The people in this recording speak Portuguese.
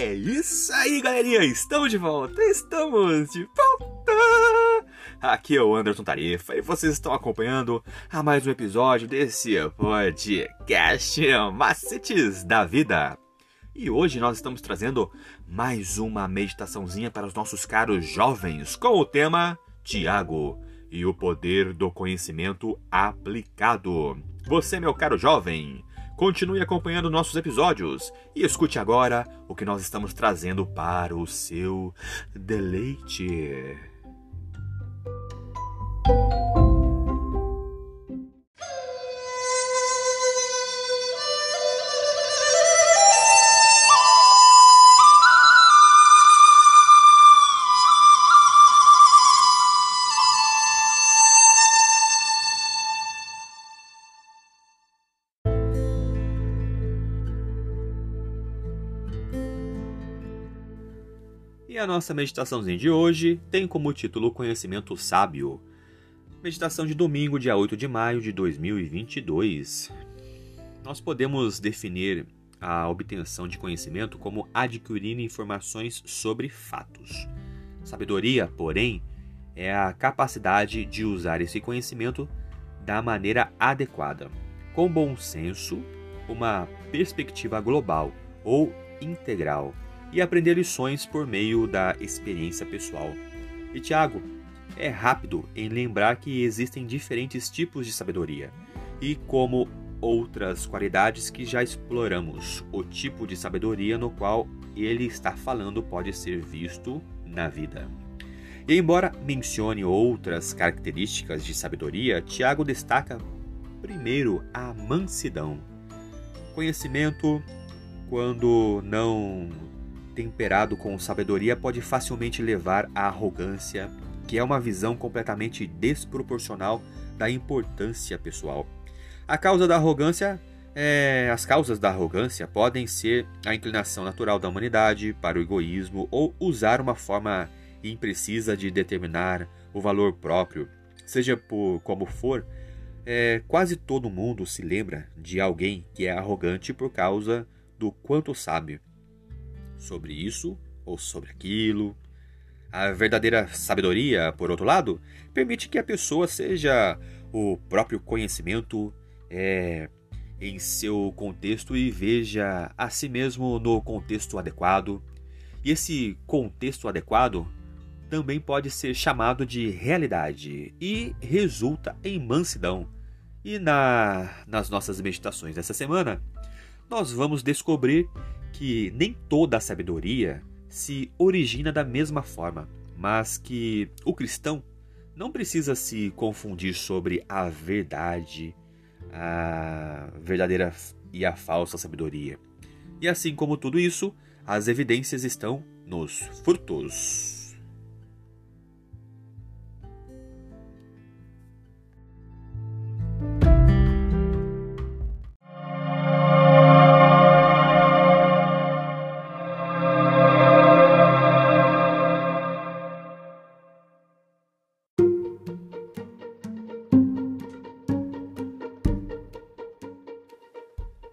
É isso aí, galerinha! Estamos de volta! Estamos de volta! Aqui é o Anderson Tarifa e vocês estão acompanhando a mais um episódio desse podcast Macetes da Vida. E hoje nós estamos trazendo mais uma meditaçãozinha para os nossos caros jovens com o tema Tiago e o poder do conhecimento aplicado. Você, meu caro jovem, Continue acompanhando nossos episódios e escute agora o que nós estamos trazendo para o seu deleite. E a nossa meditaçãozinha de hoje tem como título Conhecimento Sábio. Meditação de domingo, dia 8 de maio de 2022. Nós podemos definir a obtenção de conhecimento como adquirir informações sobre fatos. Sabedoria, porém, é a capacidade de usar esse conhecimento da maneira adequada, com bom senso, uma perspectiva global ou integral e aprender lições por meio da experiência pessoal. E Tiago é rápido em lembrar que existem diferentes tipos de sabedoria e como outras qualidades que já exploramos, o tipo de sabedoria no qual ele está falando pode ser visto na vida. E embora mencione outras características de sabedoria, Tiago destaca primeiro a mansidão. Conhecimento, quando não temperado com sabedoria pode facilmente levar à arrogância, que é uma visão completamente desproporcional da importância pessoal. A causa da arrogância é, as causas da arrogância podem ser a inclinação natural da humanidade para o egoísmo ou usar uma forma imprecisa de determinar o valor próprio. Seja por como for, é, quase todo mundo se lembra de alguém que é arrogante por causa do quanto sabe sobre isso ou sobre aquilo. A verdadeira sabedoria, por outro lado, permite que a pessoa seja o próprio conhecimento é, em seu contexto e veja a si mesmo no contexto adequado. E esse contexto adequado também pode ser chamado de realidade e resulta em mansidão. E na, nas nossas meditações dessa semana, nós vamos descobrir que nem toda a sabedoria se origina da mesma forma, mas que o cristão não precisa se confundir sobre a verdade, a verdadeira e a falsa sabedoria. E assim como tudo isso, as evidências estão nos frutos.